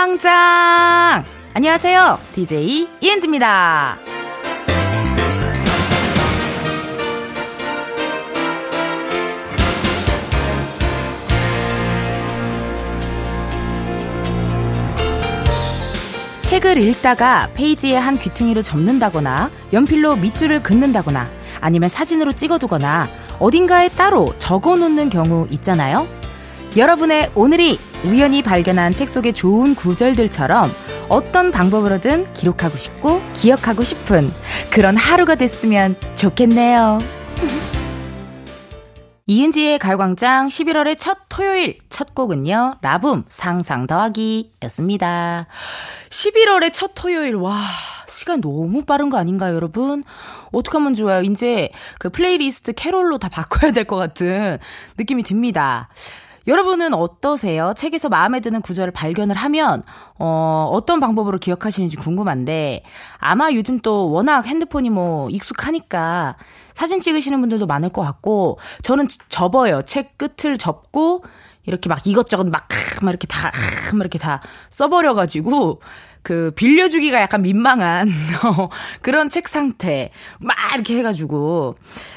가요광장! 안녕하세요. DJ 이은지입니다. 책을 읽다가 페이지에 한 귀퉁이를 접는다거나 연필로 밑줄을 긋는다거나 아니면 사진으로 찍어두거나 어딘가에 따로 적어 놓는 경우 있잖아요. 여러분의 오늘이 우연히 발견한 책 속의 좋은 구절들처럼 어떤 방법으로든 기록하고 싶고 기억하고 싶은 그런 하루가 됐으면 좋겠네요. 이은지의 가요광장 11월의 첫 토요일 첫 곡은요. 라붐 상상 더하기 였습니다. 11월의 첫 토요일 와 시간 너무 빠른 거 아닌가요, 여러분? 어떡하면 좋아요. 이제 그 플레이리스트 캐롤로 다 바꿔야 될 것 같은 느낌이 듭니다. 여러분은 어떠세요? 책에서 마음에 드는 구절을 발견을 하면, 어, 어떤 방법으로 기억하시는지 궁금한데, 아마 요즘 또 워낙 핸드폰이 뭐 익숙하니까 사진 찍으시는 분들도 많을 것 같고, 저는 접어요. 책 끝을 접고, 이렇게 막 이것저것 막, 막 이렇게 다, 막 이렇게 다 써버려가지고, 그 빌려주기가 약간 민망한 어, 그런 책 상태 막 이렇게 해가지고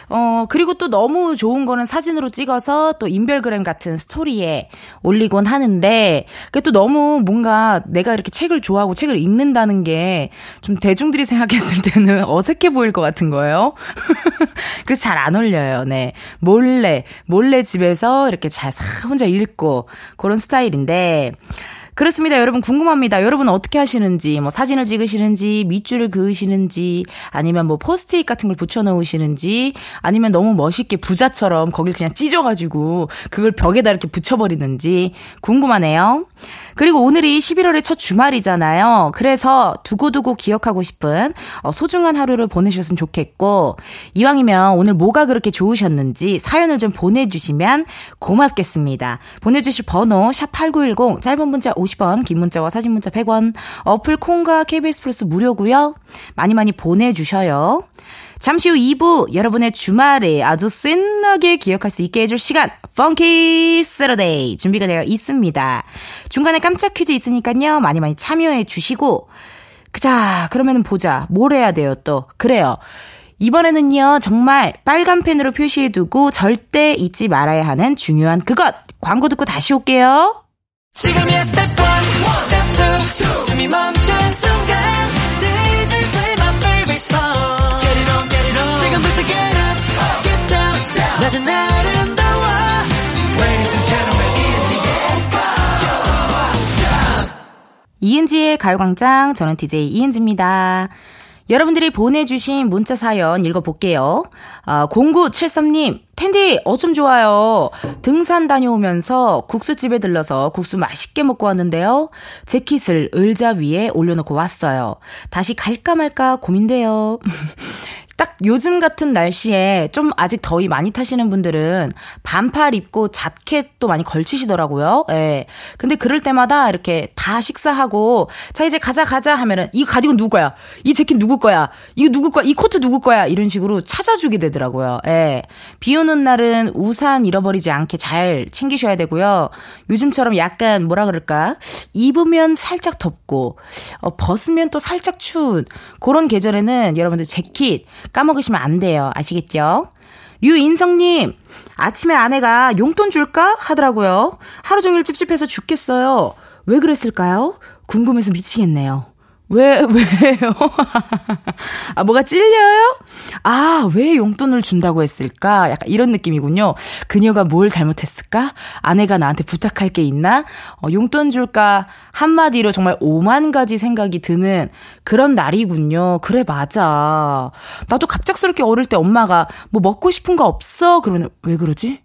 어 그리고 또 너무 좋은 거는 사진으로 찍어서 또 인별그램 같은 스토리에 올리곤 하는데 그게 또 너무 뭔가 내가 이렇게 책을 좋아하고 책을 읽는다는 게 좀 대중들이 생각했을 때는 어색해 보일 것 같은 거예요. 그래서 잘 안 올려요. 네 몰래 몰래 집에서 이렇게 잘 혼자 읽고 그런 스타일인데. 그렇습니다. 여러분 궁금합니다. 여러분 어떻게 하시는지, 뭐 사진을 찍으시는지, 밑줄을 그으시는지, 아니면 뭐 포스트잇 같은 걸 붙여 놓으시는지, 아니면 너무 멋있게 부자처럼 거길 그냥 찢어 가지고 그걸 벽에다 이렇게 붙여 버리는지 궁금하네요. 그리고 오늘이 11월의 첫 주말이잖아요. 그래서 두고두고 기억하고 싶은 어, 소중한 하루를 보내셨으면 좋겠고, 이왕이면 오늘 뭐가 그렇게 좋으셨는지 사연을 좀 보내주시면 고맙겠습니다. 보내주실 번호, 샵8910, 짧은 문자 50원, 긴 문자와 사진 문자 100원, 어플 콩과 KBS 플러스 무료고요 많이 많이 보내주셔요. 잠시 후 2부 여러분의 주말에 아주 신나게 기억할 수 있게 해줄 시간 Funky Saturday 준비가 되어 있습니다. 중간에 깜짝 퀴즈 있으니까요. 많이 많이 참여해 주시고 자 그러면 보자. 뭘 해야 돼요 또. 그래요. 이번에는요, 정말 빨간 펜으로 표시해두고 절대 잊지 말아야 하는 중요한 그것! 광고 듣고 다시 올게요. 지금이야 스텝 1, 스텝 2, 숨이 멈춘 순간 이은지의 이은지의 가요광장, 저는 DJ 이은지입니다. 여러분들이 보내주신 문자 사연 읽어볼게요. 아, 0973님, 텐디, 어쩜 좋아요. 등산 다녀오면서 국수집에 들러서 국수 맛있게 먹고 왔는데요. 재킷을 의자 위에 올려놓고 왔어요. 다시 갈까 말까 고민돼요. 딱 요즘 같은 날씨에 좀 아직 더위 많이 타시는 분들은 반팔 입고 자켓도 많이 걸치시더라고요. 예. 근데 그럴 때마다 이렇게 다 식사하고 자 이제 가자 가자 하면은 이 가디건 누구 거야? 이 재킷 누구 거야? 이거 누구 거야? 이 코트 누구 거야? 이런 식으로 찾아주게 되더라고요. 예. 비 오는 날은 우산 잃어버리지 않게 잘 챙기셔야 되고요. 요즘처럼 약간 뭐라 그럴까? 입으면 살짝 덥고 어, 벗으면 또 살짝 추운 그런 계절에는 여러분들 재킷 까먹으시면 안 돼요. 아시겠죠? 류인성님, 아침에 아내가 용돈 줄까? 하더라고요. 하루 종일 찝찝해서 죽겠어요. 왜 그랬을까요? 궁금해서 미치겠네요. 왜, 왜요? 아, 뭐가 찔려요? 아, 왜 용돈을 준다고 했을까? 약간 이런 느낌이군요. 그녀가 뭘 잘못했을까? 아내가 나한테 부탁할 게 있나? 어, 용돈 줄까? 한마디로 정말 오만 가지 생각이 드는 그런 날이군요. 그래, 맞아. 나도 갑작스럽게 어릴 때 엄마가 뭐 먹고 싶은 거 없어? 그러면 왜 그러지?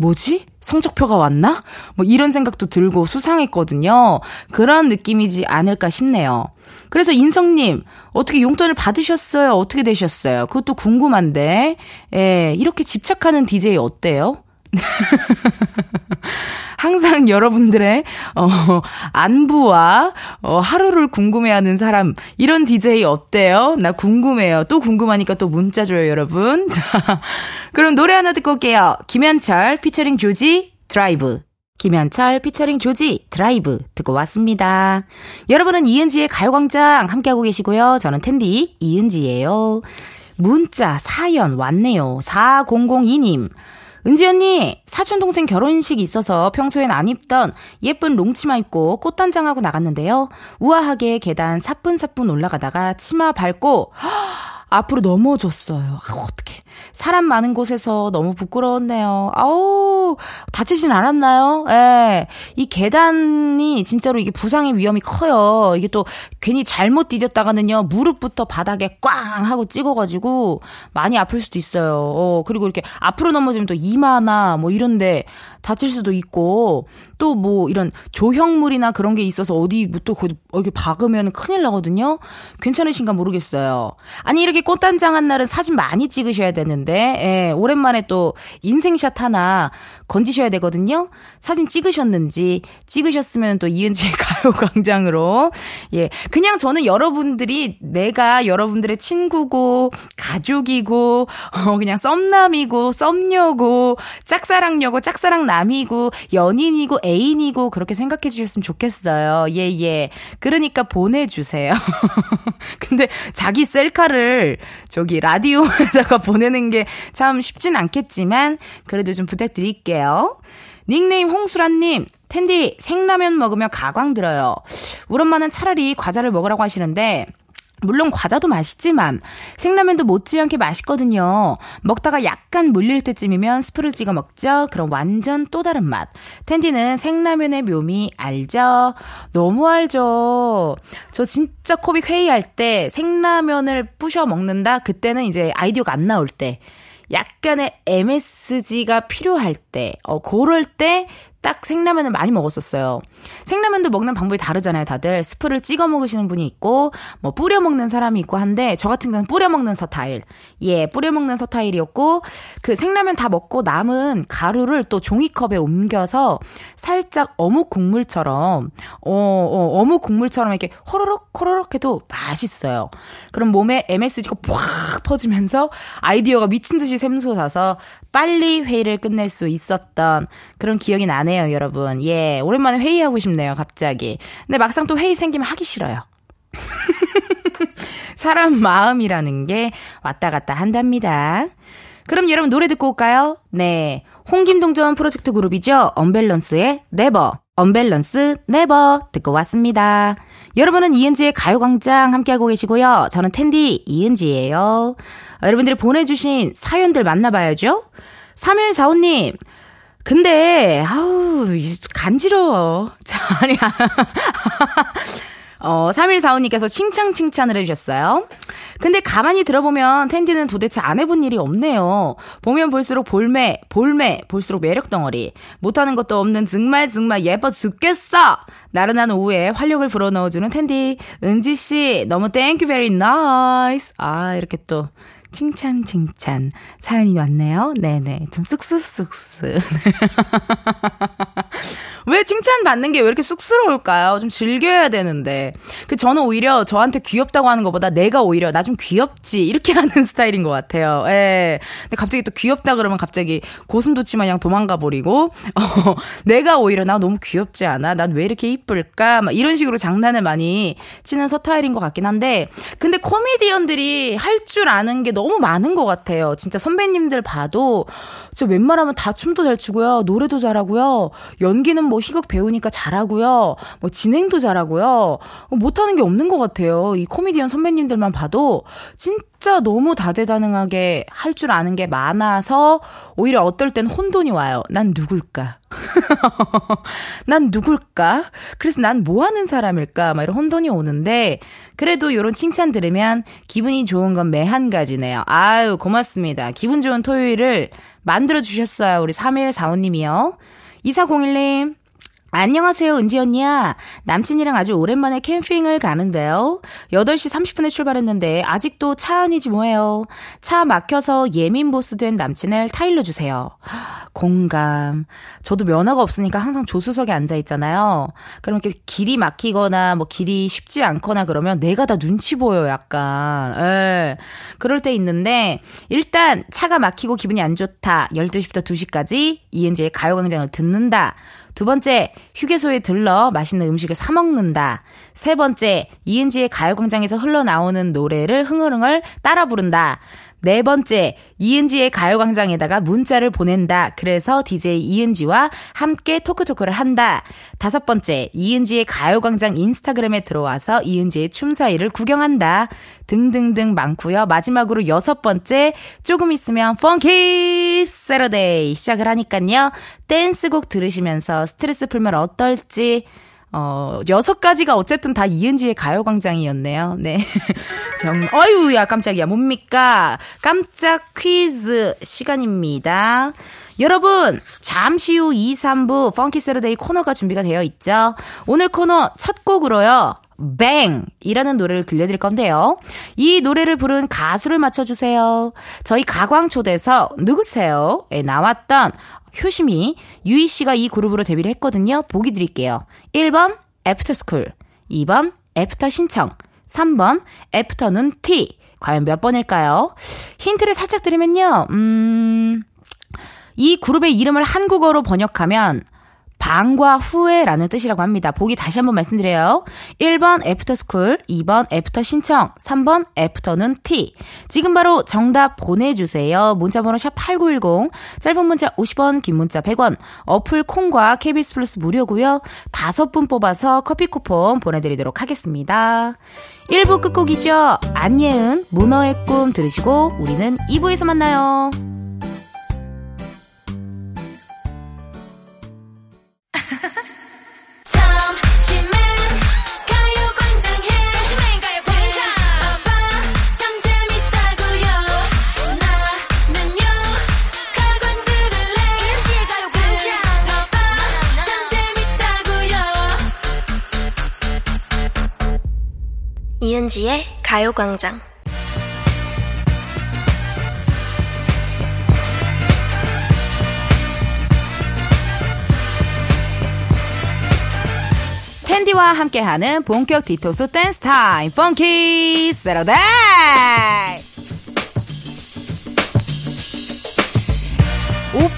뭐지? 성적표가 왔나? 뭐 이런 생각도 들고 수상했거든요. 그런 느낌이지 않을까 싶네요. 그래서 인성님, 어떻게 용돈을 받으셨어요? 어떻게 되셨어요? 그것도 궁금한데, 예, 이렇게 집착하는 DJ 어때요? 항상 여러분들의 어 안부와 어 하루를 궁금해하는 사람 이런 DJ 어때요? 나 궁금해요. 또 궁금하니까 또 문자 줘요, 여러분. 자, 그럼 노래 하나 듣고 올게요. 김현철 피처링 조지 드라이브. 김현철 피처링 조지 드라이브 듣고 왔습니다. 여러분은 이은지의 가요광장 함께하고 계시고요. 저는 텐디 이은지예요. 문자 사연 왔네요. 4002님. 은지 언니, 사촌 동생 결혼식이 있어서 평소엔 안 입던 예쁜 롱치마 입고 꽃단장하고 나갔는데요. 우아하게 계단 사뿐사뿐 올라가다가 치마 밟고 앞으로 넘어졌어요. 아, 어떡해. 사람 많은 곳에서 너무 부끄러웠네요. 아우, 다치진 않았나요? 예. 이 계단이 진짜로 이게 부상의 위험이 커요. 이게 또 괜히 잘못 디뎠다가는요, 무릎부터 바닥에 꽝 하고 찍어가지고 많이 아플 수도 있어요. 어, 그리고 이렇게 앞으로 넘어지면 또 이마나 뭐 이런데 다칠 수도 있고, 또 뭐 이런 조형물이나 그런 게 있어서 어디 뭐또 이렇게 박으면 큰일 나거든요? 괜찮으신가 모르겠어요. 아니, 이렇게 꽃단장한 날은 사진 많이 찍으셔야 되는 데, 예, 오랜만에 또 인생샷 하나 건지셔야 되거든요? 사진 찍으셨는지, 찍으셨으면 또 이은지의 가요광장으로, 예, 그냥 저는 여러분들이 내가 여러분들의 친구고, 가족이고, 어, 그냥 썸남이고, 썸녀고, 짝사랑녀고, 짝사랑남이고, 연인이고, 애인이고, 그렇게 생각해 주셨으면 좋겠어요. 예, 예. 그러니까 보내주세요. 근데 자기 셀카를 저기 라디오에다가 보내 는 게 참 쉽진 않겠지만, 그래도 좀 부탁드릴게요. 닉네임 홍수라님, 텐디 생라면 먹으며 가광 들어요. 우리 엄마는 차라리 과자를 먹으라고 하시는데, 물론 과자도 맛있지만 생라면도 못지않게 맛있거든요. 먹다가 약간 물릴 때쯤이면 스프를 찍어 먹죠. 그럼 완전 또 다른 맛. 텐디는 생라면의 묘미 알죠? 너무 알죠. 저 진짜 코빅 회의할 때 생라면을 부셔 먹는다. 그때는 이제 아이디어가 안 나올 때. 약간의 MSG가 필요할 때, 어, 그럴 때 딱 생라면을 많이 먹었었어요. 생라면도 먹는 방법이 다르잖아요, 다들. 스프를 찍어 먹으시는 분이 있고, 뭐 뿌려 먹는 사람이 있고 한데, 저 같은 경우는 뿌려 먹는 서타일. 예, 뿌려 먹는 서타일이었고, 그 생라면 다 먹고 남은 가루를 또 종이컵에 옮겨서 살짝 어묵 국물처럼, 어, 어 어묵 국물처럼 이렇게 호로록, 호로록 해도 맛있어요. 그럼 몸에 MSG가 팍 퍼지면서 아이디어가 미친 듯이 샘솟아서 빨리 회의를 끝낼 수 있었던 그런 기억이 나네요, 여러분. 예, 오랜만에 회의하고 싶네요, 갑자기. 근데 막상 또 회의 생기면 하기 싫어요. 사람 마음이라는 게 왔다 갔다 한답니다. 그럼 여러분 노래 듣고 올까요? 네. 홍김동전 프로젝트 그룹이죠. 언밸런스의 Never. 언밸런스 Never 듣고 왔습니다. 여러분은 이은지의 가요광장 함께하고 계시고요. 저는 텐디 이은지예요. 여러분들이 보내주신 사연들 만나봐야죠. 3145님, 근데, 아우, 간지러워. 자, 아니야. 어, 3145님께서 칭찬 칭찬을 해주셨어요. 근데 가만히 들어보면 텐디는 도대체 안 해본 일이 없네요. 보면 볼수록 볼매, 볼매, 볼수록 매력 덩어리. 못하는 것도 없는 정말 정말 예뻐 죽겠어! 나른한 오후에 활력을 불어넣어주는 텐디. 은지씨, 너무 thank you very nice. 아, 이렇게 또. 칭찬, 칭찬. 사연이 왔네요. 네네. 좀 쑥쑥쑥쑥. 왜 칭찬받는 게 왜 이렇게 쑥스러울까요? 좀 즐겨야 되는데. 그 저는 오히려 저한테 귀엽다고 하는 것보다 내가 오히려 나 좀 귀엽지. 이렇게 하는 스타일인 것 같아요. 예. 근데 갑자기 또 귀엽다 그러면 갑자기 고슴도치 마냥 도망가 버리고, 어, 내가 오히려 나 너무 귀엽지 않아? 난 왜 이렇게 이쁠까? 막 이런 식으로 장난을 많이 치는 서타일인 것 같긴 한데, 근데 코미디언들이 할 줄 아는 게 너무 많은 것 같아요. 진짜 선배님들 봐도, 저 웬만하면 다 춤도 잘 추고요. 노래도 잘하고요. 연기는 뭐 희극 배우니까 잘하고요. 뭐 진행도 잘하고요. 못하는 게 없는 것 같아요. 이 코미디언 선배님들만 봐도 진짜 너무 다재다능하게 할 줄 아는 게 많아서 오히려 어떨 땐 혼돈이 와요. 난 누굴까? 난 누굴까? 그래서 난 뭐 하는 사람일까? 막 이런 혼돈이 오는데, 그래도 이런 칭찬 들으면 기분이 좋은 건 매 한 가지네요. 아유, 고맙습니다. 기분 좋은 토요일을 만들어 주셨어요. 우리 3145님이요. 2401님, 안녕하세요, 은지 언니야. 남친이랑 아주 오랜만에 캠핑을 가는데요. 8시 30분에 출발했는데 아직도 차 안이지 뭐예요. 차 막혀서 예민 보스 된 남친을 타일러 주세요. 공감. 저도 면허가 없으니까 항상 조수석에 앉아 있잖아요. 그럼 이렇게 길이 막히거나 뭐 길이 쉽지 않거나 그러면 내가 다 눈치 보여 약간. 예. 그럴 때 있는데 일단 차가 막히고 기분이 안 좋다. 12시부터 2시까지 이은지의 가요 광장을 듣는다. 두 번째, 휴게소에 들러 맛있는 음식을 사 먹는다. 세 번째, 이은지의 가요광장에서 흘러나오는 노래를 흥얼흥얼 따라 부른다. 네 번째, 이은지의 가요광장에다가 문자를 보낸다. 그래서 DJ 이은지와 함께 토크토크를 한다. 다섯 번째, 이은지의 가요광장 인스타그램에 들어와서 이은지의 춤 사이를 구경한다. 등등등 많고요. 마지막으로 여섯 번째, 조금 있으면 funky Saturday 시작을 하니깐요. 댄스곡 들으시면서 스트레스 풀면 어떨지 어, 여섯 가지가 어쨌든 다 이은지의 가요광장이었네요. 네. 정, 어유, 야, 깜짝이야. 뭡니까? 깜짝 퀴즈 시간입니다. 여러분, 잠시 후 2, 3부 funky Saturday 코너가 준비가 되어 있죠. 오늘 코너 첫 곡으로요. Bang! 이라는 노래를 들려드릴 건데요. 이 노래를 부른 가수를 맞춰주세요. 저희 가광초대에서 누구세요? 에 나왔던 효심이 유이 씨가 이 그룹으로 데뷔를 했거든요. 보기 드릴게요. 1번 애프터스쿨, 2번 애프터 신청, 3번 afternoon tea. 과연 몇 번일까요? 힌트를 살짝 드리면요. 음, 이 그룹의 이름을 한국어로 번역하면 방과 후에라는 뜻이라고 합니다. 보기 다시 한번 말씀드려요. 1번 애프터스쿨, 2번 애프터 신청, 3번 afternoon tea. 지금 바로 정답 보내주세요. 문자번호 샵 8910, 짧은 문자 50원, 긴 문자 100원, 어플 콩과 KBS 플러스 무료고요. 다섯 분 뽑아서 커피 쿠폰 보내드리도록 하겠습니다. 1부 끝곡이죠. 안예은, 문어의 꿈 들으시고 우리는 2부에서 만나요. 이은지의 가요광장. 텐디와 함께하는 본격 디톡스 댄스 타임. funky Saturday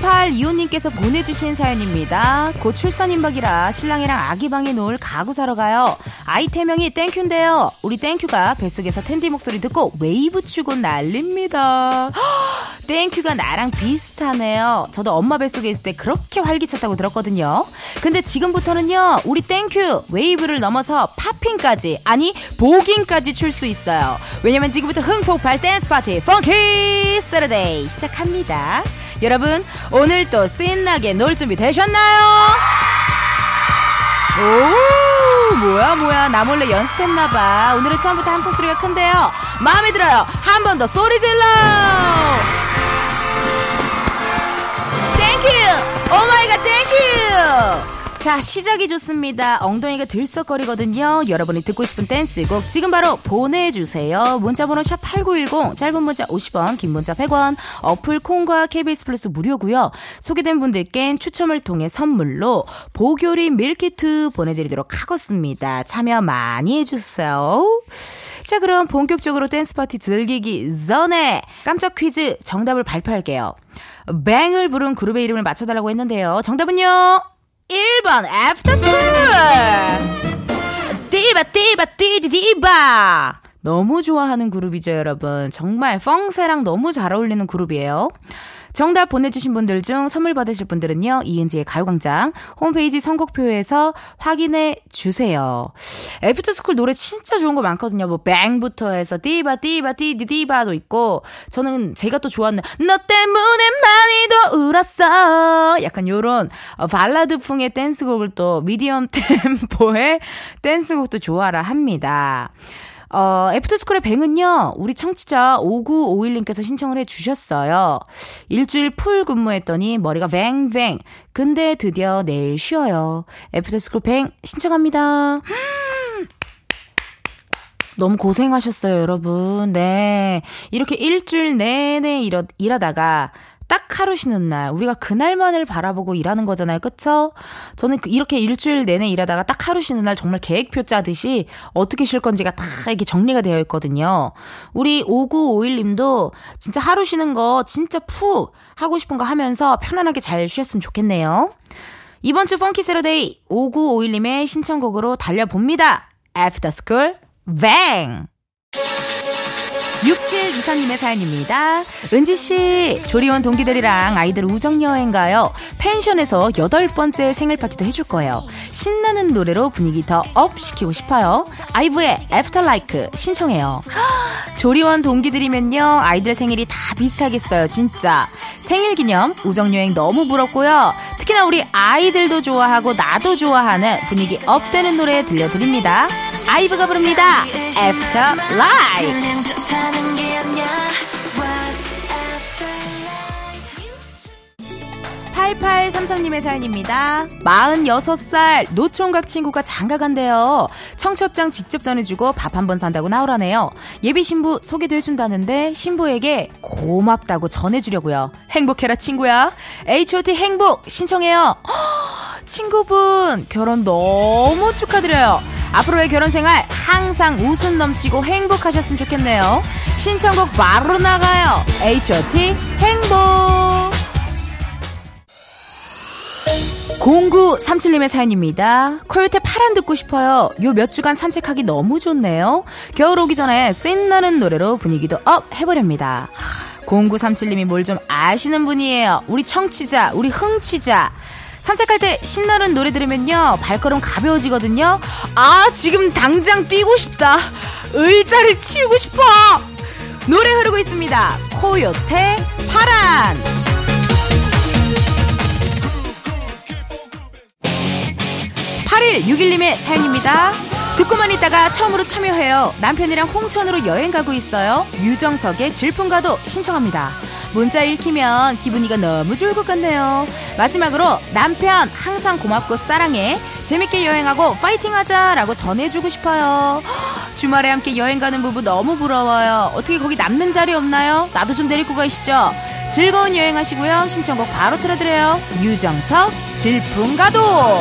5825님께서 보내주신 사연입니다. 곧 출산 임박이라 신랑이랑 아기 방에 놓을 가구 사러 가요. 아이 태명이 땡큐인데요. 우리 땡큐가 뱃속에서 텐디 목소리 듣고 웨이브 추고 난립니다. 땡큐가 나랑 비슷하네요. 저도 엄마 뱃속에 있을 때 그렇게 활기찼다고 들었거든요. 근데 지금부터는요, 우리 땡큐 웨이브를 넘어서 popping까지, 아니, voguing까지 출 수 있어요. 왜냐면 지금부터 흥폭발 댄스 파티, funky Saturday 시작합니다. 여러분, 오늘 또 신나게 놀 준비 되셨나요? 오, 뭐야, 뭐야. 나 몰래 연습했나봐. 오늘은 처음부터 함성 소리가 큰데요. 마음에 들어요. 한 번 더 소리 질러! Thank you! Oh my god thank you! 자, 시작이 좋습니다. 엉덩이가 들썩거리거든요. 여러분이 듣고 싶은 댄스곡 지금 바로 보내주세요. 문자번호 샵 8910, 짧은 문자 50원, 긴 문자 100원, 어플 콩과 KBS 플러스 무료고요. 소개된 분들께 추첨을 통해 선물로 보교리 밀키트 보내드리도록 하겠습니다. 참여 많이 해주세요. 자, 그럼 본격적으로 댄스 파티 즐기기 전에 깜짝 퀴즈 정답을 발표할게요. Bang을 부른 그룹의 이름을 맞춰달라고 했는데요. 정답은요? 1번 애프터 스쿨 디바 디바 디디 디바. 너무 좋아하는 그룹이죠 여러분. 정말 펑세랑 너무 잘 어울리는 그룹이에요 정답 보내주신 분들 중 선물 받으실 분들은요, 이은지의 가요광장 홈페이지 선곡표에서 확인해 주세요. 애프터스쿨 노래 진짜 좋은 거 많거든요. 뭐, Bang부터 해서, 디바, 디바, 디디, 디바도 있고, 저는 제가 또 좋아하는, 너 때문에 많이 더 울었어. 약간 요런, 어, 발라드풍의 댄스곡을 또, 미디엄 템포의 댄스곡도 좋아라 합니다. 어, 애프터스쿨의 Bang은요, 우리 청취자 5951님께서 신청을 해 주셨어요. 일주일 full 근무했더니 머리가 뱅뱅. 근데 드디어 내일 쉬어요. 애프터스쿨 Bang 신청합니다. 너무 고생하셨어요, 여러분. 네. 이렇게 일주일 내내 일하, 일하다가 딱 하루 쉬는 날, 우리가 그날만을 바라보고 일하는 거잖아요. 그쵸? 저는 그 이렇게 일주일 내내 일하다가 딱 하루 쉬는 날 정말 계획표 짜듯이 어떻게 쉴 건지가 다 이렇게 정리가 되어 있거든요. 우리 5951님도 진짜 하루 쉬는 거 진짜 푹 하고 싶은 거 하면서 편안하게 잘 쉬었으면 좋겠네요. 이번 주 Funky Saturday 5951님의 신청곡으로 달려봅니다. After School, Bang! 6724님의 사연입니다. 은지씨, 조리원 동기들이랑 아이들 우정여행 가요. 펜션에서 여덟 번째 생일 파티도 해줄 거예요. 신나는 노래로 분위기 더 up 시키고 싶어요. 아이브의 Like 신청해요. 조리원 동기들이면요, 아이들 생일이 다 비슷하겠어요, 진짜. 생일 기념 우정여행 너무 부럽고요. 특히나 우리 아이들도 좋아하고 나도 좋아하는 분위기 업되는 노래 들려드립니다. 아이브가 부릅니다. After Like. 8833님의 사연입니다. 46살 노총각 친구가 장가 간대요. 청첩장 직접 전해주고 밥 한 번 산다고 나오라네요. 예비 신부 소개도 해준다는데 신부에게 고맙다고 전해주려고요. 행복해라 친구야. H.O.T 행복 신청해요. 친구분 결혼 너무 축하드려요. 앞으로의 결혼 생활 항상 웃음 넘치고 행복하셨으면 좋겠네요. 신청곡 바로 나가요. H.O.T 행복. 0937님의 사연입니다. 코요태 파란 듣고 싶어요. 요 몇 주간 산책하기 너무 좋네요. 겨울 오기 전에 신나는 노래로 분위기도 up 해보렵니다. 0937님이 뭘 좀 아시는 분이에요. 우리 청취자, 우리 흥취자. 산책할 때 신나는 노래 들으면요. 발걸음 가벼워지거든요. 아, 지금 당장 뛰고 싶다. 의자를 치우고 싶어. 노래 흐르고 있습니다. 코요태 파란. 8161님의 사연입니다. 듣고만 있다가 처음으로 참여해요. 남편이랑 홍천으로 여행 가고 있어요. 유정석의 질풍가도 신청합니다. 문자 읽히면 기분이가 너무 좋을 것 같네요. 마지막으로 남편 항상 고맙고 사랑해. 재밌게 여행하고 파이팅 하자라고 전해주고 싶어요. 주말에 함께 여행 가는 부부 너무 부러워요. 어떻게 거기 남는 자리 없나요? 나도 좀 데리고 가시죠. 즐거운 여행 하시고요. 신청곡 바로 틀어드려요. 유정석 질풍가도.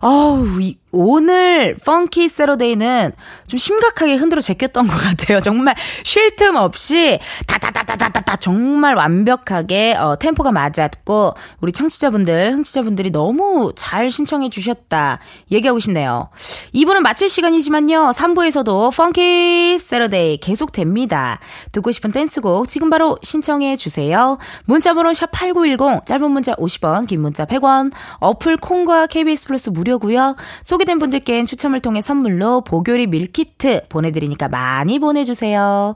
어우, 이, 오늘 Funky Saturday는 좀 심각하게 흔들어 제꼈던 것 같아요. 정말 쉴 틈 없이 다다다다다다다 정말 완벽하게 어, 템포가 맞았고 우리 청취자분들, 흥취자분들이 너무 잘 신청해 주셨다 얘기하고 싶네요. 2부는 마칠 시간이지만요. 3부에서도 Funky Saturday 계속됩니다. 듣고 싶은 댄스곡 지금 바로 신청해 주세요. 문자번호 샵8910 짧은 문자 50원 긴 문자 100원 어플 콩과 KBS 플러스 무료고요. 소개된 분들께는 추첨을 통해 선물로 보교리 밀키트 보내드리니까 많이 보내주세요.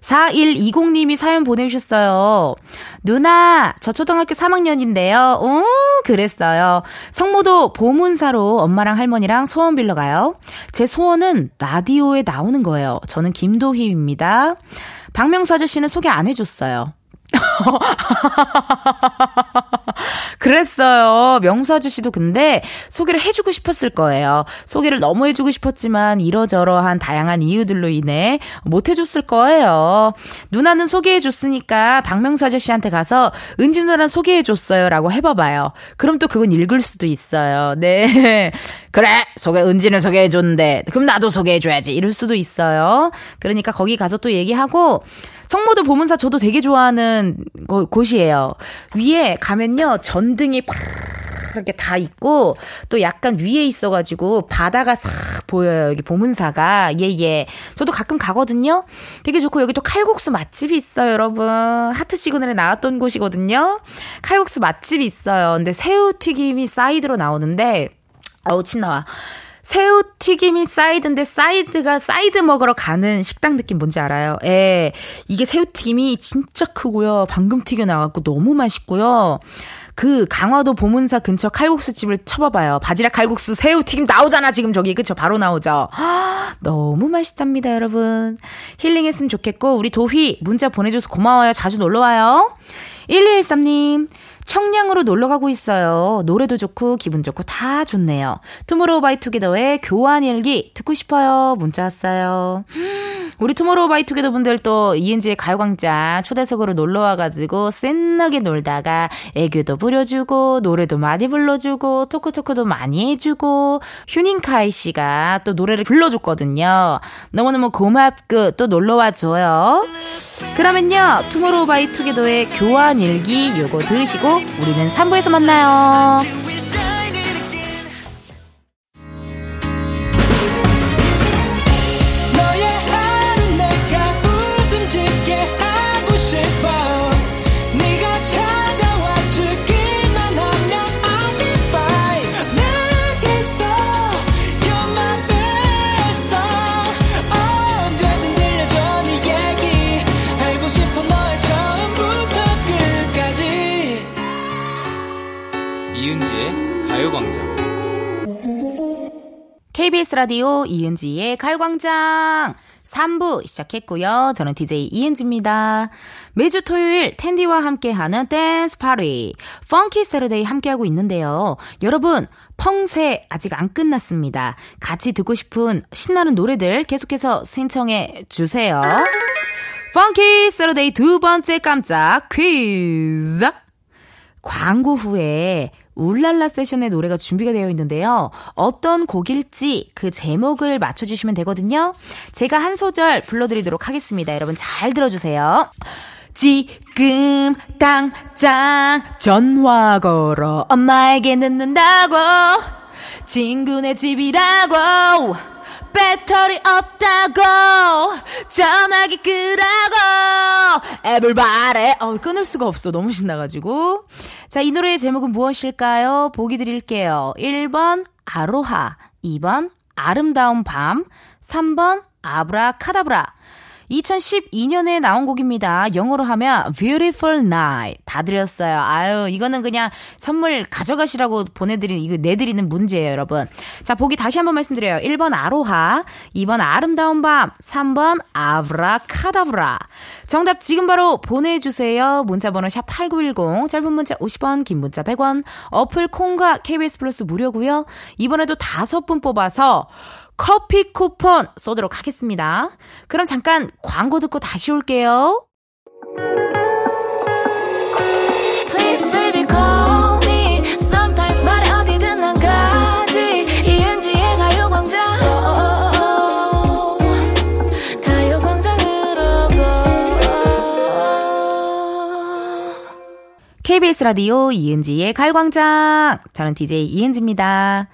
4120님이 사연 보내주셨어요. 누나, 저 초등학교 3학년인데요. 오, 그랬어요. 석모도 보문사로 엄마랑 할머니랑 소원 빌러 가요. 제 소원은 라디오에 나오는 거예요. 저는 김도희입니다. 박명수 아저씨는 소개 안 해줬어요. 그랬어요. 명수 아저씨도 근데 소개를 해주고 싶었을 거예요. 소개를 너무 해주고 싶었지만 이러저러한 다양한 이유들로 인해 못 해줬을 거예요. 누나는 소개해줬으니까 박명수 아저씨한테 가서 은지 누나랑 소개해줬어요. 라고 해봐봐요. 그럼 또 그건 읽을 수도 있어요. 네. 그래, 소개, 은지는 소개해 줬는데, 그럼 나도 소개해 줘야지. 이럴 수도 있어요. 그러니까 거기 가서 또 얘기하고, 성모도 보문사 저도 되게 좋아하는 거, 곳이에요. 위에 가면요, 전등이 이렇게 다 있고, 또 약간 위에 있어가지고, 바다가 싹 보여요. 여기 보문사가. 예, 예. 저도 가끔 가거든요? 되게 좋고, 여기 또 칼국수 맛집이 있어요, 여러분. 하트 시그널에 나왔던 곳이거든요? 칼국수 맛집이 있어요. 근데 새우 튀김이 사이드로 나오는데, 어우, 침 나와. 새우 튀김이 사이드인데 사이드가 사이드 먹으러 가는 식당 느낌 뭔지 알아요? 예. 이게 새우 튀김이 진짜 크고요. 방금 튀겨 나왔고 너무 맛있고요. 그 강화도 보문사 근처 칼국수 집을 쳐봐봐요. 바지락 칼국수 새우 튀김 나오잖아 지금 저기 그쵸 바로 나오죠. 아, 너무 맛있답니다 여러분. 힐링했으면 좋겠고 우리 도희 문자 보내줘서 고마워요. 자주 놀러와요. 1213님 청량으로 놀러 가고 있어요. 노래도 좋고 기분 좋고 다 좋네요. 투모로우 바이 투게더의 교환 일기 듣고 싶어요. 문자 왔어요. 우리 투모로우 바이 투게더 분들 또 이은지의 가요광장 초대석으로 놀러 와가지고 센나게 놀다가 애교도 부려주고 노래도 많이 불러주고 토크토크도 많이 해주고 휴닝카이 씨가 또 노래를 불러줬거든요. 너무너무 고맙고 또 놀러와 줘요. 그러면요 투모로우 바이 투게더의 교환 일기 요거 들으시고 우리는 3부에서 만나요. KBS 라디오 이은지의 가요광장 3부 시작했고요. 저는 DJ 이은지입니다. 매주 토요일 텐디와 함께하는 댄스 파티 Funky Saturday 함께하고 있는데요. 여러분 펑세 아직 안 끝났습니다. 같이 듣고 싶은 신나는 노래들 계속해서 신청해 주세요. Funky Saturday 두 번째 깜짝 퀴즈 광고 후에 울랄라 세션의 노래가 준비가 되어 있는데요. 어떤 곡일지 그 제목을 맞춰주시면 되거든요. 제가 한 소절 불러드리도록 하겠습니다. 여러분 잘 들어주세요. 지금 당장 전화 걸어 엄마에게 늦는다고 친구네 집이라고 배터리 없다고 전화기 끄라고 에블바레 어 끊을 수가 없어 너무 신나가지고 자 이 노래의 제목은 무엇일까요? 보기 드릴게요. 1번 아로하 2번 아름다운 밤 3번 아브라카다브라 2012년에 나온 곡입니다. 영어로 하면 Beautiful Night. 다 드렸어요. 아유, 이거는 그냥 선물 가져가시라고 보내드린, 이거 내드리는 문제예요, 여러분. 자, 보기 다시 한번 말씀드려요. 1번 아로하, 2번 아름다운 밤, 3번 아브라카다브라. 정답 지금 바로 보내주세요. 문자번호 샵 8910, 짧은 문자 50원, 긴 문자 100원, 어플 콩과 KBS 플러스 무료고요 이번에도 다섯 분 뽑아서 커피 쿠폰 쏘도록 하겠습니다. 그럼 잠깐 광고 듣고 다시 올게요. KBS 라디오 이은지의 가요광장. 저는 DJ 이은지입니다.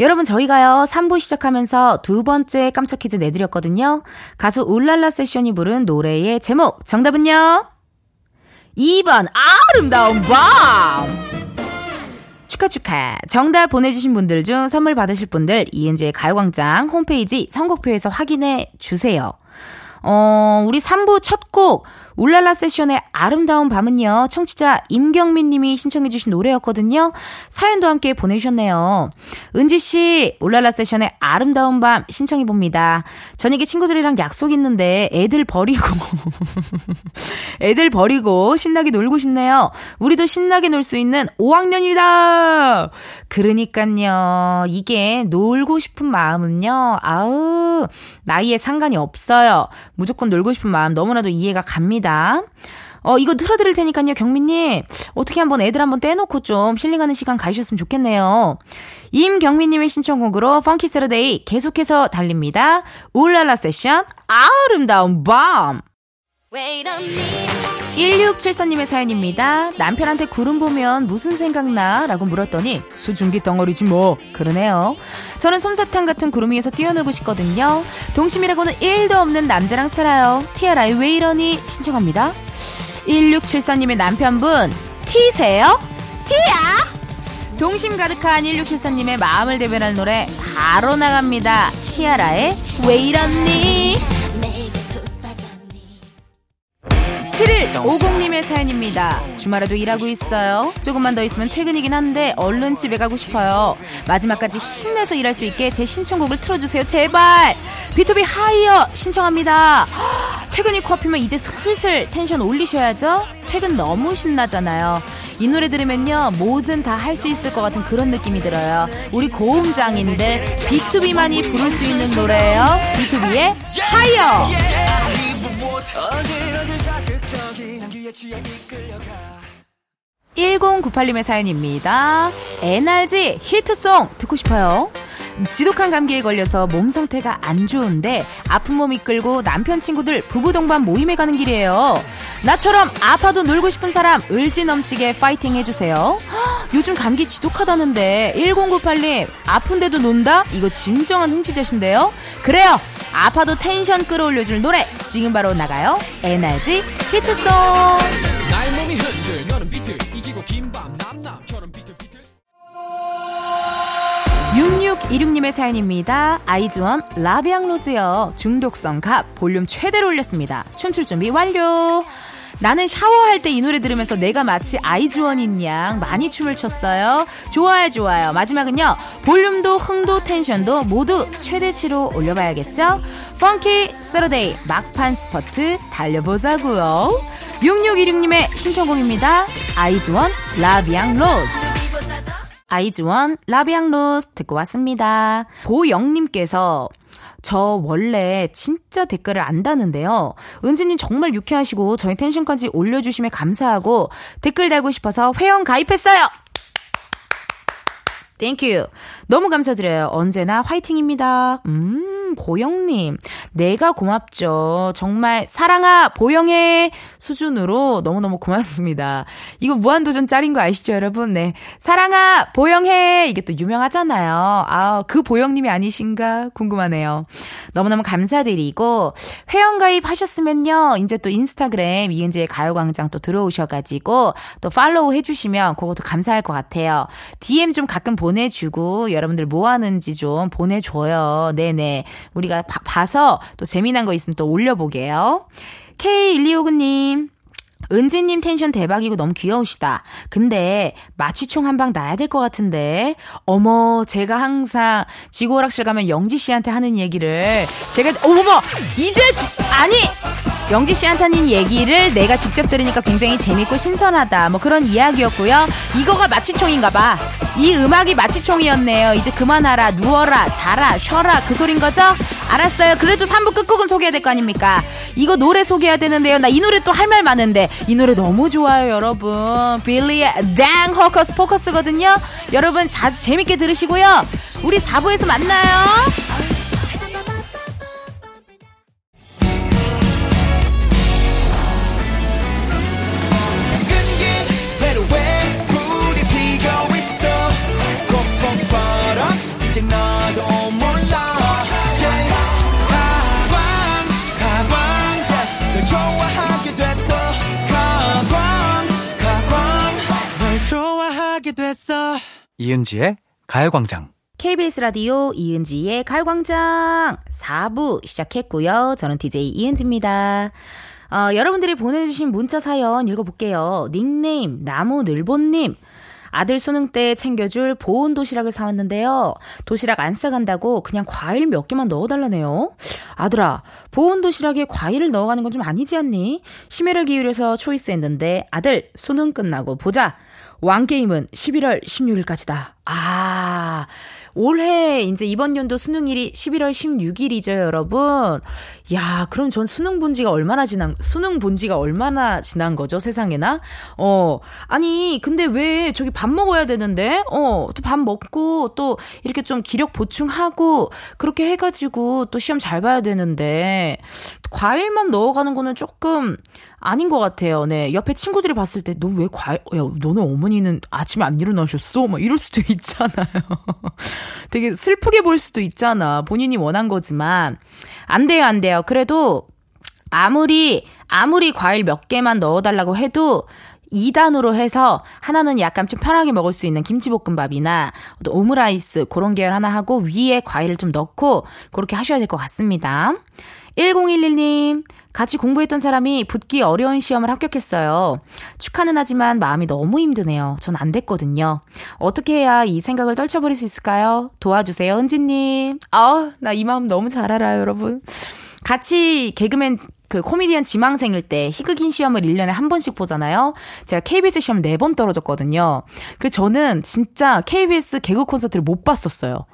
여러분, 저희가요, 3부 시작하면서 두 번째 깜짝 퀴즈 내드렸거든요. 가수 울랄라 세션이 부른 노래의 제목, 정답은요? 2번, 아름다운 밤! 축하 축하. 정답 보내주신 분들 중 선물 받으실 분들 이은지의 가요광장 홈페이지 선곡표에서 확인해 주세요. 어, 우리 3부 첫 곡, 울랄라 세션의 아름다운 밤은요, 청취자 임경민 님이 신청해 주신 노래였거든요. 사연도 함께 보내주셨네요. 은지 씨, 울랄라 세션의 아름다운 밤 신청해 봅니다. 저녁에 친구들이랑 약속 있는데 애들 버리고, 애들 버리고 신나게 놀고 싶네요. 우리도 신나게 놀 수 있는 5학년이다! 그러니까요. 이게 놀고 싶은 마음은요, 아우, 나이에 상관이 없어요. 무조건 놀고 싶은 마음 너무나도 이해가 갑니다. 어, 이거 틀어드릴 테니까요, 경민님. 어떻게 한번 애들 한번 떼놓고 좀 힐링하는 시간 가지셨으면 좋겠네요. 임경민님의 신청곡으로 펑키 세러데이 계속해서 달립니다. 울랄라 세션, 아름다운 밤! 1674님의 사연입니다. 남편한테 구름 보면 무슨 생각나? 라고 물었더니 수증기 덩어리지 뭐. 그러네요. 저는 솜사탕 같은 구름 위에서 뛰어놀고 싶거든요. 동심이라고는 1도 없는 남자랑 살아요. 티아라이 왜 이러니? 신청합니다. 1674님의 남편분, 티세요? 티야? 동심 가득한 1674님의 마음을 대변할 노래 바로 나갑니다. 티아라의 왜 이러니? 7150님의 사연입니다. 주말에도 일하고 있어요. 조금만 더 있으면 퇴근이긴 한데 얼른 집에 가고 싶어요. 마지막까지 힘내서 일할 수 있게 제 신청곡을 틀어주세요. 제발! 비투비 Higher 신청합니다. 퇴근이 코앞이면 이제 슬슬 텐션 올리셔야죠? 퇴근 너무 신나잖아요. 이 노래 들으면요, 뭐든 다 할 수 있을 것 같은 그런 느낌이 들어요. 우리 고음장인들 BTOB만이 부를 수 있는 노래예요. B2B의 하이어. 1098님의 사연입니다. NRG 히트송 듣고 싶어요. 지독한 감기에 걸려서 몸 상태가 안 좋은데 아픈 몸 이끌고 남편 친구들 부부 동반 모임에 가는 길이에요. 나처럼 아파도 놀고 싶은 사람 을지 넘치게 파이팅 해주세요. 헉, 요즘 감기 지독하다는데 1098님 아픈데도 논다? 이거 진정한 흥취자신데요. 그래요. 아파도 텐션 끌어올려줄 노래 지금 바로 나가요. NRG 히트송. 6626님의 사연입니다. 아이즈원 라비앙 로즈요. 중독성 갑 볼륨 최대로 올렸습니다. 춤출 준비 완료. 나는 샤워할 때 이 노래 들으면서 내가 마치 아이즈원인 양 많이 춤을 췄어요. 좋아요, 좋아요. 마지막은요. 볼륨도 흥도 텐션도 모두 최대치로 올려봐야겠죠? Funky Saturday 막판 스퍼트 달려보자고요. 6626님의 신청곡입니다. 아이즈원 La Vie en Rose. 아이즈원 La Vie en Rose 듣고 왔습니다. 고영님께서 저 원래 진짜 댓글을 안 다는데요. 은지님 정말 유쾌하시고 저희 tension까지 올려주시면 감사하고 댓글 달고 싶어서 회원 가입했어요. Thank you. 너무 감사드려요. 언제나 화이팅입니다. 음, 보영님. 내가 고맙죠. 정말 사랑아, 보영해. 수준으로 너무너무 고맙습니다. 이거 무한도전 짤인 거 아시죠, 여러분? 네. 사랑아, 보영해. 이게 또 유명하잖아요. 아, 그 보영님이 아니신가? 궁금하네요. 너무너무 감사드리고, 회원가입 하셨으면요. 이제 또 인스타그램 이은지의 가요광장 또 들어오셔가지고, 또 팔로우 해주시면 그것도 감사할 것 같아요. DM 좀 가끔 보내주고, 여러분들 뭐 하는지 좀 보내줘요. 네네. 우리가 봐- 봐서 또 재미난 거 있으면 또 올려보게요. K1259님. 은지님 텐션 대박이고 너무 귀여우시다. 근데 마취총 한방 놔야 될 것 같은데. 어머, 제가 항상 지구오락실 가면 영지 씨한테 하는 얘기를 제가 어머머 이제 지- 아니 영지 씨한테 하는 얘기를 내가 직접 들으니까 굉장히 재밌고 신선하다. 뭐 그런 이야기였고요. 이거가 마취총인가 봐. 이 음악이 마취총이었네요. 이제 그만하라, 누워라, 자라, 쉬어라 그 소린 거죠? 알았어요. 그래도 3부 끝곡은 소개해야 될 거 아닙니까? 이거 노래 소개해야 되는데요. 나 이 노래 또 할 말 많은데 이 노래 너무 좋아요, 여러분. 빌리의 당 호커스 포커스거든요. 여러분 자주 재밌게 들으시고요. 우리 4부에서 만나요. 이은지의 가요광장. KBS 라디오 이은지의 가요광장 4부 시작했고요. 저는 DJ 이은지입니다. 어, 여러분들이 보내주신 문자 사연 읽어볼게요. 닉네임 나무늘보님. 아들 수능 때 챙겨줄 보온 도시락을 사왔는데요. 도시락 안 싸간다고 그냥 과일 몇 개만 넣어달라네요. 아들아, 보온 도시락에 과일을 넣어가는 건 좀 아니지 않니? 심혈을 기울여서 초이스했는데 아들 수능 끝나고 보자. 왕게임은 11월 16일까지다. 아, 올해 이제 이번 연도 수능일이 11월 16일이죠, 여러분. 야, 그럼 전 수능 본 지가 얼마나 지난, 수능 본 지가 얼마나 지난 거죠, 세상에나? 어, 아니, 근데 왜 저기 밥 먹어야 되는데? 어, 또 밥 먹고 또 이렇게 좀 기력 보충하고 그렇게 해 가지고 또 시험 잘 봐야 되는데 과일만 넣어가는 거는 조금 아닌 것 같아요. 네. 옆에 친구들이 봤을 때, 너 왜 과일, 야, 너네 어머니는 아침에 안 일어나셨어? 막 이럴 수도 있잖아요. 되게 슬프게 볼 수도 있잖아. 본인이 원한 거지만. 안 돼요, 안 돼요. 그래도 아무리, 아무리 과일 몇 개만 넣어달라고 해도 2단으로 해서 하나는 약간 좀 편하게 먹을 수 있는 김치볶음밥이나 또 오므라이스 그런 계열 하나 하고 위에 과일을 좀 넣고 그렇게 하셔야 될 것 같습니다. 1011님, 같이 공부했던 사람이 붙기 어려운 시험을 합격했어요. 축하는 하지만 마음이 너무 힘드네요. 전 안 됐거든요. 어떻게 해야 이 생각을 떨쳐버릴 수 있을까요? 도와주세요, 은지님. 아, 나 이 마음 너무 잘 알아요, 여러분. 같이 개그맨 그 코미디언 지망생일 때 희극인 시험을 1년에 한 번씩 보잖아요. 제가 KBS 시험 4번 떨어졌거든요. 그래서 저는 진짜 KBS 개그 콘서트를 못 봤었어요.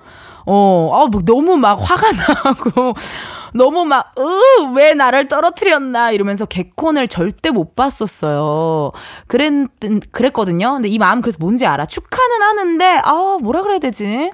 어, 아, 뭐 너무 막 화가 나고, 너무 막, 으, 왜 나를 떨어뜨렸나, 이러면서 개콘을 절대 못 봤었어요. 그랬, 그랬거든요. 근데 이 마음 그래서 뭔지 알아. 축하는 하는데, 아, 뭐라 그래야 되지?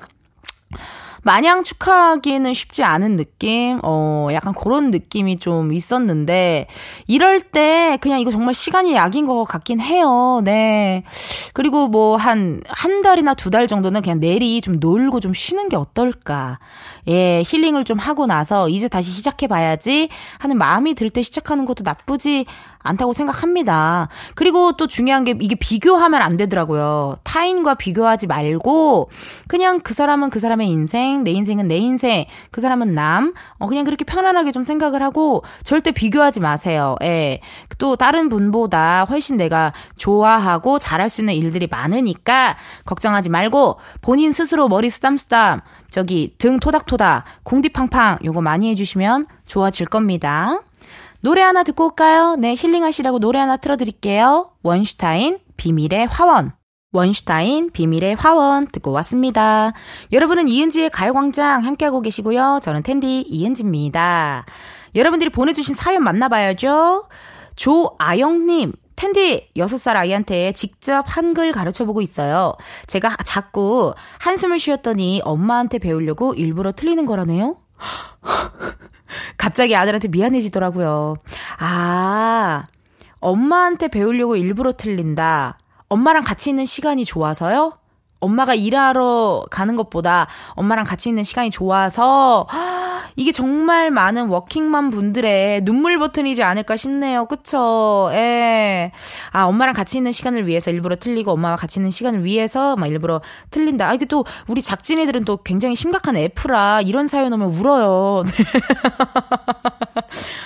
마냥 축하하기는 쉽지 않은 느낌? 어, 약간 그런 느낌이 좀 있었는데, 이럴 때 그냥 이거 정말 시간이 약인 것 같긴 해요. 네. 그리고 뭐 한, 한 달이나 두 달 정도는 그냥 내리 좀 놀고 좀 쉬는 게 어떨까. 예, 힐링을 좀 하고 나서 이제 다시 시작해봐야지 하는 마음이 들 때 시작하는 것도 나쁘지 않다고 생각합니다. 그리고 또 중요한 게 이게 비교하면 안 되더라고요. 타인과 비교하지 말고 그냥 그 사람은 그 사람의 인생, 내 인생은 내 인생, 그 사람은 남, 어, 그냥 그렇게 편안하게 좀 생각을 하고 절대 비교하지 마세요. 예. 또 다른 분보다 훨씬 내가 좋아하고 잘할 수 있는 일들이 많으니까 걱정하지 말고 본인 스스로 머리 쓰담쓰담 저기 등 토닥토닥 궁디팡팡 요거 많이 해주시면 좋아질 겁니다. 노래 하나 듣고 올까요? 네, 힐링하시라고 노래 하나 틀어드릴게요. 원슈타인, 비밀의 화원. 원슈타인, 비밀의 화원 듣고 왔습니다. 여러분은 이은지의 가요광장 함께하고 계시고요. 저는 텐디 이은지입니다. 여러분들이 보내주신 사연 만나봐야죠. 조아영님, 텐디 6살 아이한테 직접 한글 가르쳐 보고 있어요. 제가 자꾸 한숨을 쉬었더니 엄마한테 배우려고 일부러 틀리는 거라네요. 갑자기 아들한테 미안해지더라고요. 아, 엄마한테 배우려고 일부러 틀린다. 엄마랑 같이 있는 시간이 좋아서요? 엄마가 일하러 가는 것보다 엄마랑 같이 있는 시간이 좋아서 이게 정말 많은 워킹맘 분들의 눈물 버튼이지 않을까 싶네요. 그쵸? 예. 아, 엄마랑 같이 있는 시간을 위해서 일부러 틀리고 엄마와 같이 있는 시간을 위해서 막 일부러 틀린다. 아, 이게 또 우리 작진이들은 또 굉장히 심각한 F라 이런 사연 오면 울어요.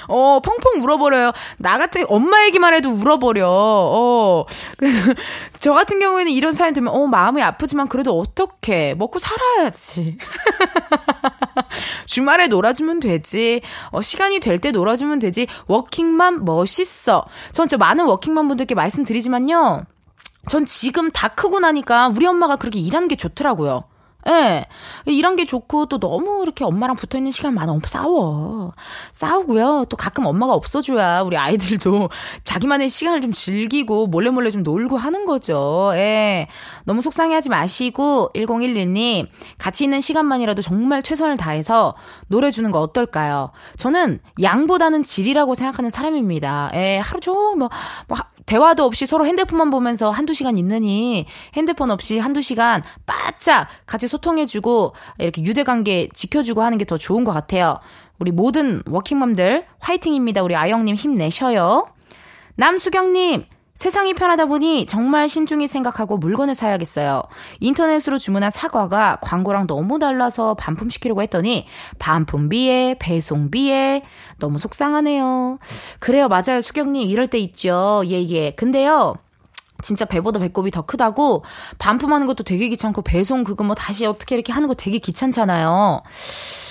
어, 펑펑 울어버려요. 나 같은 엄마 얘기만 해도 울어버려. 어. 저 같은 경우에는 이런 사연 들면 어, 마음이 아프지만 그래도 어떻게 먹고 살아야지. 주말에 놀아주면 되지. 어, 시간이 될 때 놀아주면 되지. 워킹맘 멋있어. 전 진짜 많은 워킹맘 분들께 말씀드리지만요. 전 지금 다 크고 나니까 우리 엄마가 그렇게 일하는 게 좋더라고요. 예. 이런 게 좋고 또 너무 이렇게 엄마랑 붙어 있는 시간 많아 싸워. 싸우고요. 또 가끔 엄마가 없어줘야 우리 아이들도 자기만의 시간을 좀 즐기고 몰래 몰래 좀 놀고 하는 거죠. 예. 너무 속상해하지 마시고 1011님 같이 있는 시간만이라도 정말 최선을 다해서 노래 주는 거 어떨까요? 저는 양보다는 질이라고 생각하는 사람입니다. 예. 하루 종일 뭐, 뭐 대화도 없이 서로 핸드폰만 보면서 한두 시간 있느니 핸드폰 없이 한두 시간 바짝 같이 소통해주고 이렇게 유대관계 지켜주고 하는 게 더 좋은 것 같아요. 우리 모든 워킹맘들 화이팅입니다. 우리 아영님 힘내셔요. 남수경님, 세상이 편하다 보니 정말 신중히 생각하고 물건을 사야겠어요. 인터넷으로 주문한 사과가 광고랑 너무 달라서 반품시키려고 했더니 반품비에 배송비에 너무 속상하네요. 그래요, 맞아요, 수경님. 이럴 때 있죠. 예, 예. 근데요. 진짜 배보다 배꼽이 더 크다고 반품하는 것도 되게 귀찮고 배송 그거 뭐 다시 어떻게 이렇게 하는 거 되게 귀찮잖아요.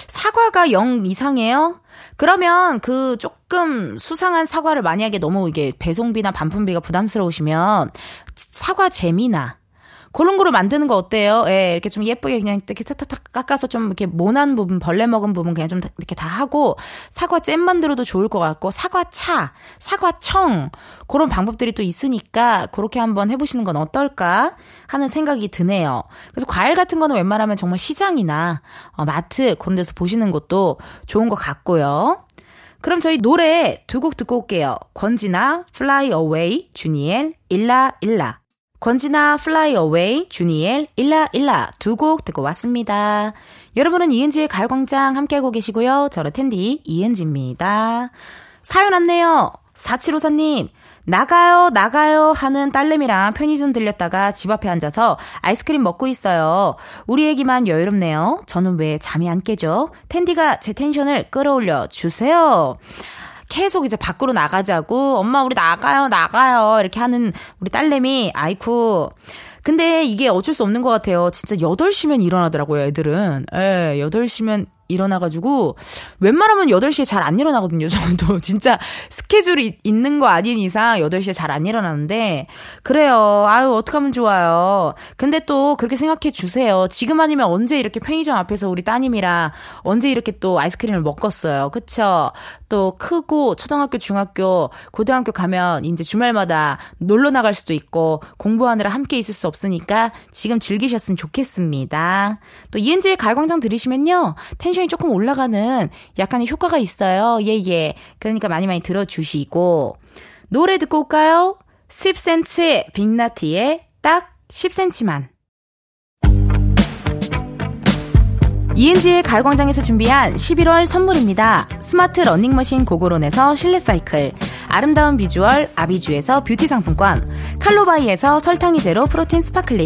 사과가 0 이상이에요? 그러면 그 조금 수상한 사과를 만약에 너무 이게 배송비나 반품비가 부담스러우시면 사과 잼이나 그런 거를 만드는 거 어때요? 예, 이렇게 좀 예쁘게 그냥 이렇게 탁탁탁 깎아서 좀 이렇게 모난 부분, 벌레 먹은 부분 그냥 좀 이렇게 다 하고 사과 잼 만들어도 좋을 것 같고 사과차, 사과청 그런 방법들이 또 있으니까 그렇게 한번 해보시는 건 어떨까 하는 생각이 드네요. 그래서 과일 같은 거는 웬만하면 정말 시장이나 어, 마트 그런 데서 보시는 것도 좋은 것 같고요. 그럼 저희 노래 두 곡 듣고 올게요. 권지나 Fly Away, 주니엘, 일라 일라. 권지나 Fly Away, 주니엘, 일라 일라 두 곡 듣고 왔습니다. 여러분은 이은지의 가요광장 함께하고 계시고요. 저는 텐디 이은지입니다. 사연 왔네요. 4754님. 나가요, 나가요 하는 딸내미랑 편의점 들렸다가 집 앞에 앉아서 아이스크림 먹고 있어요. 우리 애기만 여유롭네요. 저는 왜 잠이 안 깨죠? 텐디가 제 텐션을 끌어올려 주세요. 계속 이제 밖으로 나가자고 엄마 우리 나가요 나가요. 이렇게 하는 우리 딸내미. 아이쿠. 근데 이게 어쩔 수 없는 것 같아요. 진짜 8시면 일어나더라고요 애들은. 예 8시면 일어나가지고, 웬만하면 8시에 잘 안 일어나거든요, 저도. 진짜 스케줄이 있는 거 아닌 이상 8시에 잘 안 일어나는데, 그래요. 아유, 어떡하면 좋아요. 근데 또 그렇게 생각해 주세요. 지금 아니면 언제 이렇게 편의점 앞에서 우리 따님이랑 언제 이렇게 또 아이스크림을 먹었어요. 그쵸? 또 크고 초등학교, 중학교, 고등학교 가면 이제 주말마다 놀러 나갈 수도 있고 공부하느라 함께 있을 수 없으니까 지금 즐기셨으면 좋겠습니다. 또 이은지의 가요광장 들으시면요. 텐션 이 조금 올라가는 약간의 효과가 있어요. 예, 예. 그러니까 많이 많이 들어주시고. 노래 듣고 올까요? 10cm의 빅나티의 딱 10cm만. 이은지의 가요광장에서 준비한 11월 선물입니다. 스마트 러닝머신 고고론에서 실내 사이클, 아름다운 비주얼 아비주에서 뷰티 상품권, 칼로바이에서 설탕이 제로 프로틴 sparkling,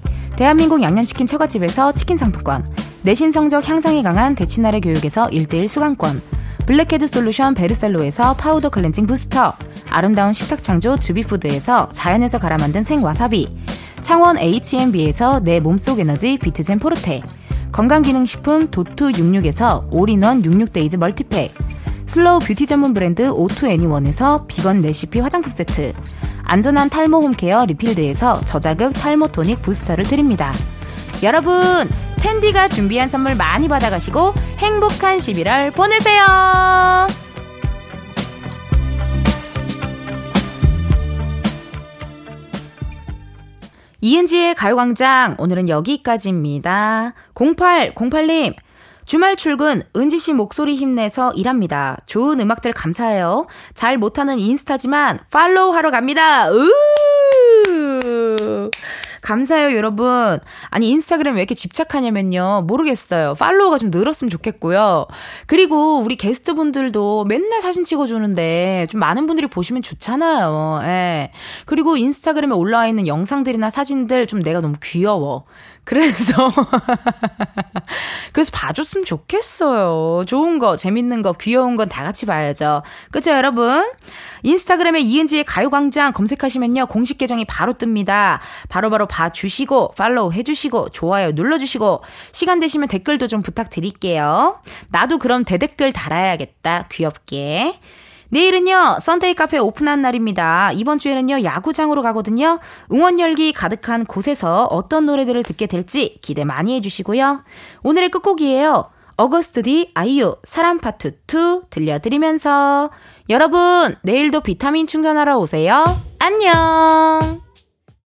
대한민국 양념치킨 처갓집에서 치킨 상품권 내신 성적 향상에 강한 대치나래 교육에서 1대1 수강권 blackhead solution 베르셀로에서 파우더 cleansing booster 아름다운 식탁 창조 주비푸드에서 자연에서 갈아 만든 생와사비 창원 H&B에서 내 몸속 에너지 비트젠 포르테 건강기능식품 도투 66에서 all-in-one 66 days multipack slow beauty 전문 브랜드 오투 애니원에서 비건 레시피 화장품 세트 안전한 탈모 홈케어 리필드에서 저자극 탈모 토닉 부스터를 드립니다. 여러분 텐디가 준비한 선물 많이 받아가시고 행복한 11월 보내세요. 이은지의 가요광장 오늘은 여기까지입니다. 0808님 주말 출근 은지 씨 목소리 힘내서 일합니다. 좋은 음악들 감사해요. 잘 못하는 인스타지만 팔로우 하러 갑니다. 으 감사해요, 여러분. 아니, 인스타그램 왜 이렇게 집착하냐면요. 모르겠어요. 팔로워가 좀 늘었으면 좋겠고요. 그리고 우리 게스트분들도 맨날 사진 찍어주는데 좀 많은 분들이 보시면 좋잖아요. 예. 그리고 인스타그램에 올라와 있는 영상들이나 사진들 좀 내가 너무 귀여워. 그래서 그래서 봐줬으면 좋겠어요. 좋은 거, 재밌는 거, 귀여운 건 다 같이 봐야죠. 그죠, 여러분? 인스타그램에 이은지의 가요광장 검색하시면요. 공식 계정이 바로 뜹니다. 바로바로 바로 봐주시고, 팔로우 해주시고, 좋아요 눌러주시고, 시간 되시면 댓글도 좀 부탁드릴게요. 나도 그럼 대댓글 달아야겠다. 귀엽게. 내일은요, 썬데이 카페 오픈한 날입니다. 이번 주에는요, 야구장으로 가거든요. 응원 열기 가득한 곳에서 어떤 노래들을 듣게 될지 기대 많이 해주시고요. 오늘의 끝곡이에요. 어거스트 디 아이유 사람 파트 2 들려드리면서 여러분 내일도 비타민 충전하러 오세요. 안녕.